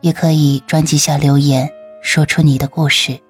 也可以专辑下留言，说出你的故事。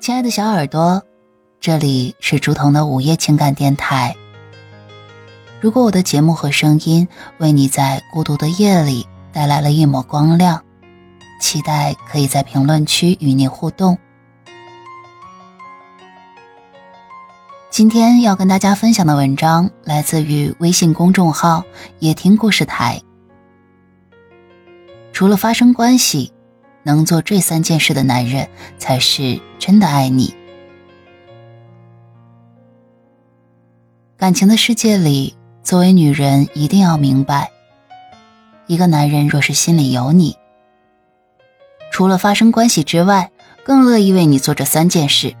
亲爱的小耳朵，这里是竹筒的午夜情感电台。如果我的节目和声音为你在孤独的夜里带来了一抹光亮。期待可以在评论区与你互动。今天要跟大家分享的文章来自于微信公众号“夜听故事台”。除了发生关系，能做这三件事的男人才是真的爱你。感情的世界里，作为女人一定要明白，一个男人若是心里有你。除了发生关系之外，更乐意为你做这三件事，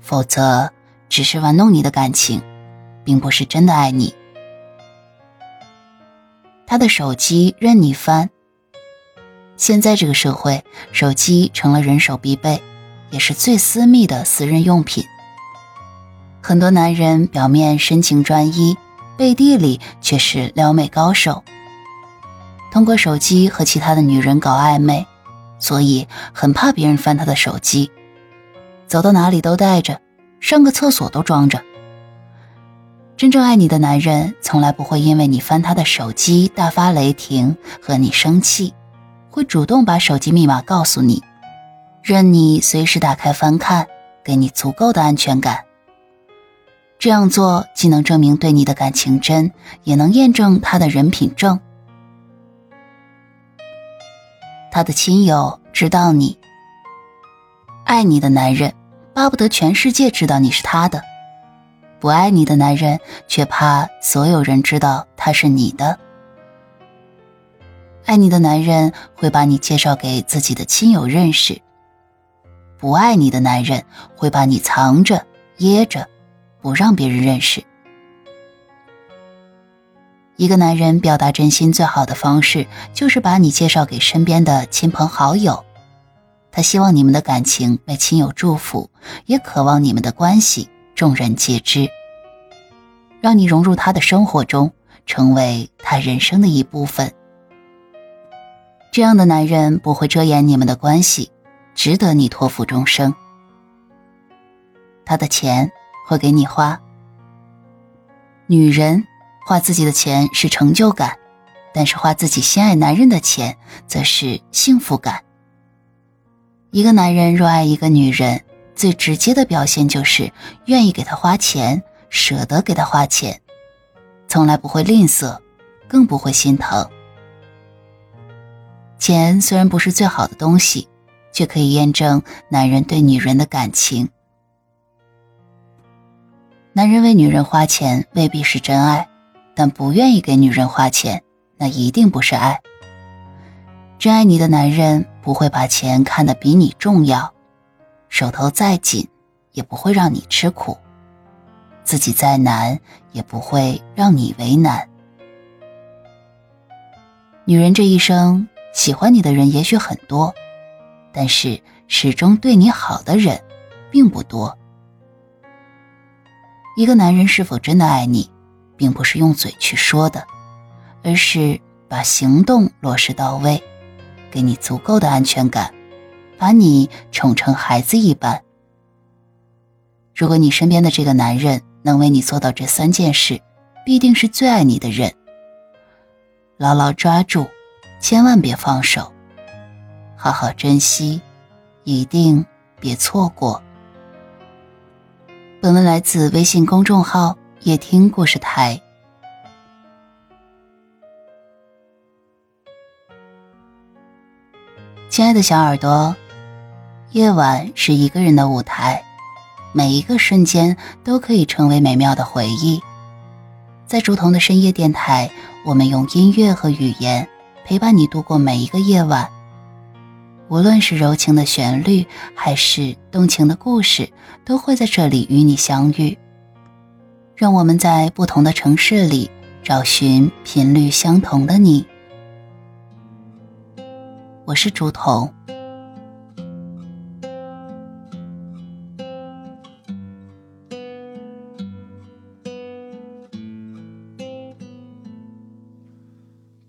否则只是玩弄你的感情，并不是真的爱你。他的手机任你翻。现在这个社会，手机成了人手必备，也是最私密的私人用品。很多男人表面深情专一，背地里却是撩妹高手，通过手机和其他的女人搞暧昧。所以很怕别人翻他的手机，走到哪里都带着，上个厕所都装着。真正爱你的男人，从来不会因为你翻他的手机大发雷霆和你生气，会主动把手机密码告诉你，任你随时打开翻看，给你足够的安全感。这样做既能证明对你的感情真，也能验证他的人品正。他的亲友知道你爱你的男人，巴不得全世界知道你是他的；不爱你的男人，却怕所有人知道他是你的。爱你的男人会把你介绍给自己的亲友认识；不爱你的男人会把你藏着掖着，不让别人认识。一个男人表达真心最好的方式，就是把你介绍给身边的亲朋好友。他希望你们的感情被亲友祝福，也渴望你们的关系众人皆知，让你融入他的生活中，成为他人生的一部分。这样的男人不会遮掩你们的关系，值得你托付终生。他的钱会给你花，女人。花自己的钱是成就感，但是花自己心爱男人的钱则是幸福感。一个男人若爱一个女人，最直接的表现就是愿意给她花钱，舍得给她花钱，从来不会吝啬，更不会心疼。钱虽然不是最好的东西，却可以验证男人对女人的感情。男人为女人花钱未必是真爱。但不愿意给女人花钱，那一定不是爱。真爱你的男人不会把钱看得比你重要，手头再紧也不会让你吃苦，自己再难也不会让你为难。女人这一生喜欢你的人也许很多，但是始终对你好的人并不多。一个男人是否真的爱你？并不是用嘴去说的，而是把行动落实到位，给你足够的安全感，把你宠成孩子一般。如果你身边的这个男人能为你做到这三件事，必定是最爱你的人。牢牢抓住，千万别放手，好好珍惜，一定别错过。本文来自微信公众号。夜听故事台，亲爱的小耳朵，夜晚是一个人的舞台，每一个瞬间都可以成为美妙的回忆。在竹筒的深夜电台，我们用音乐和语言陪伴你度过每一个夜晚。无论是柔情的旋律，还是动情的故事，都会在这里与你相遇。让我们在不同的城市里找寻频率相同的你。我是竹筒。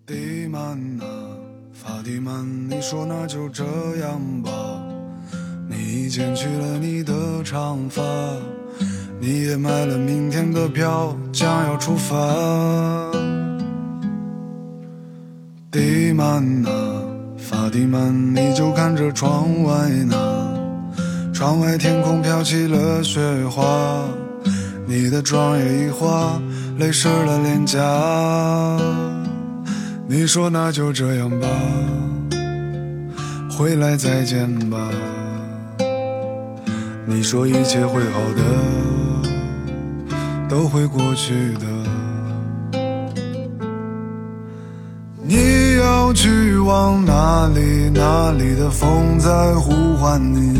迪曼娜，法蒂曼，你说那就这样吧。你剪去了你的长发，你也买了明天的票，将要出发。迪曼娜，法蒂曼，你就看着窗外那，窗外天空飘起了雪花，你的妆也已化，泪湿了脸颊。你说那就这样吧，回来再见吧。你说一切会好的，都会过去的。你要去往哪里？哪里的风在呼唤你？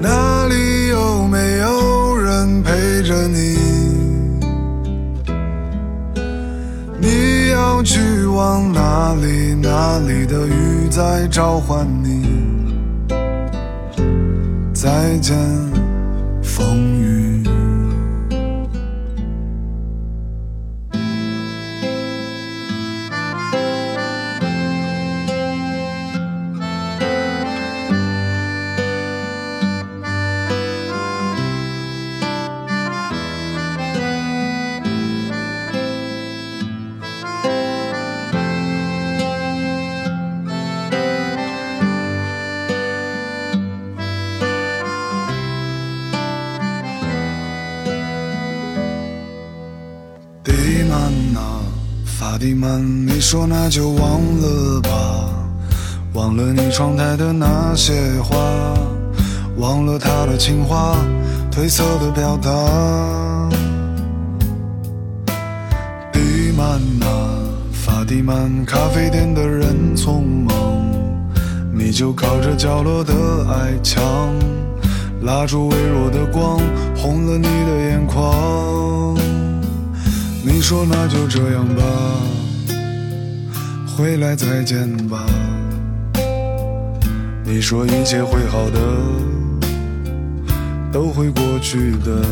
哪里有没有人陪着你？你要去往哪里？哪里的雨在召唤你？再见，法蒂曼，你说那就忘了吧，忘了你窗台的那些花，忘了他的情话，褪色的表达。蒂曼啊，法蒂曼，咖啡店的人匆忙，你就靠着角落的矮墙，蜡烛微弱的光，红了你的眼眶。你说那就这样吧，回来再见吧。你说一切会好的，都会过去的。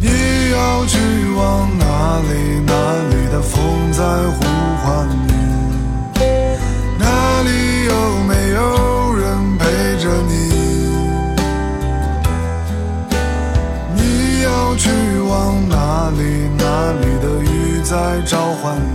你要去往哪里？哪里的风在呼唤你？召唤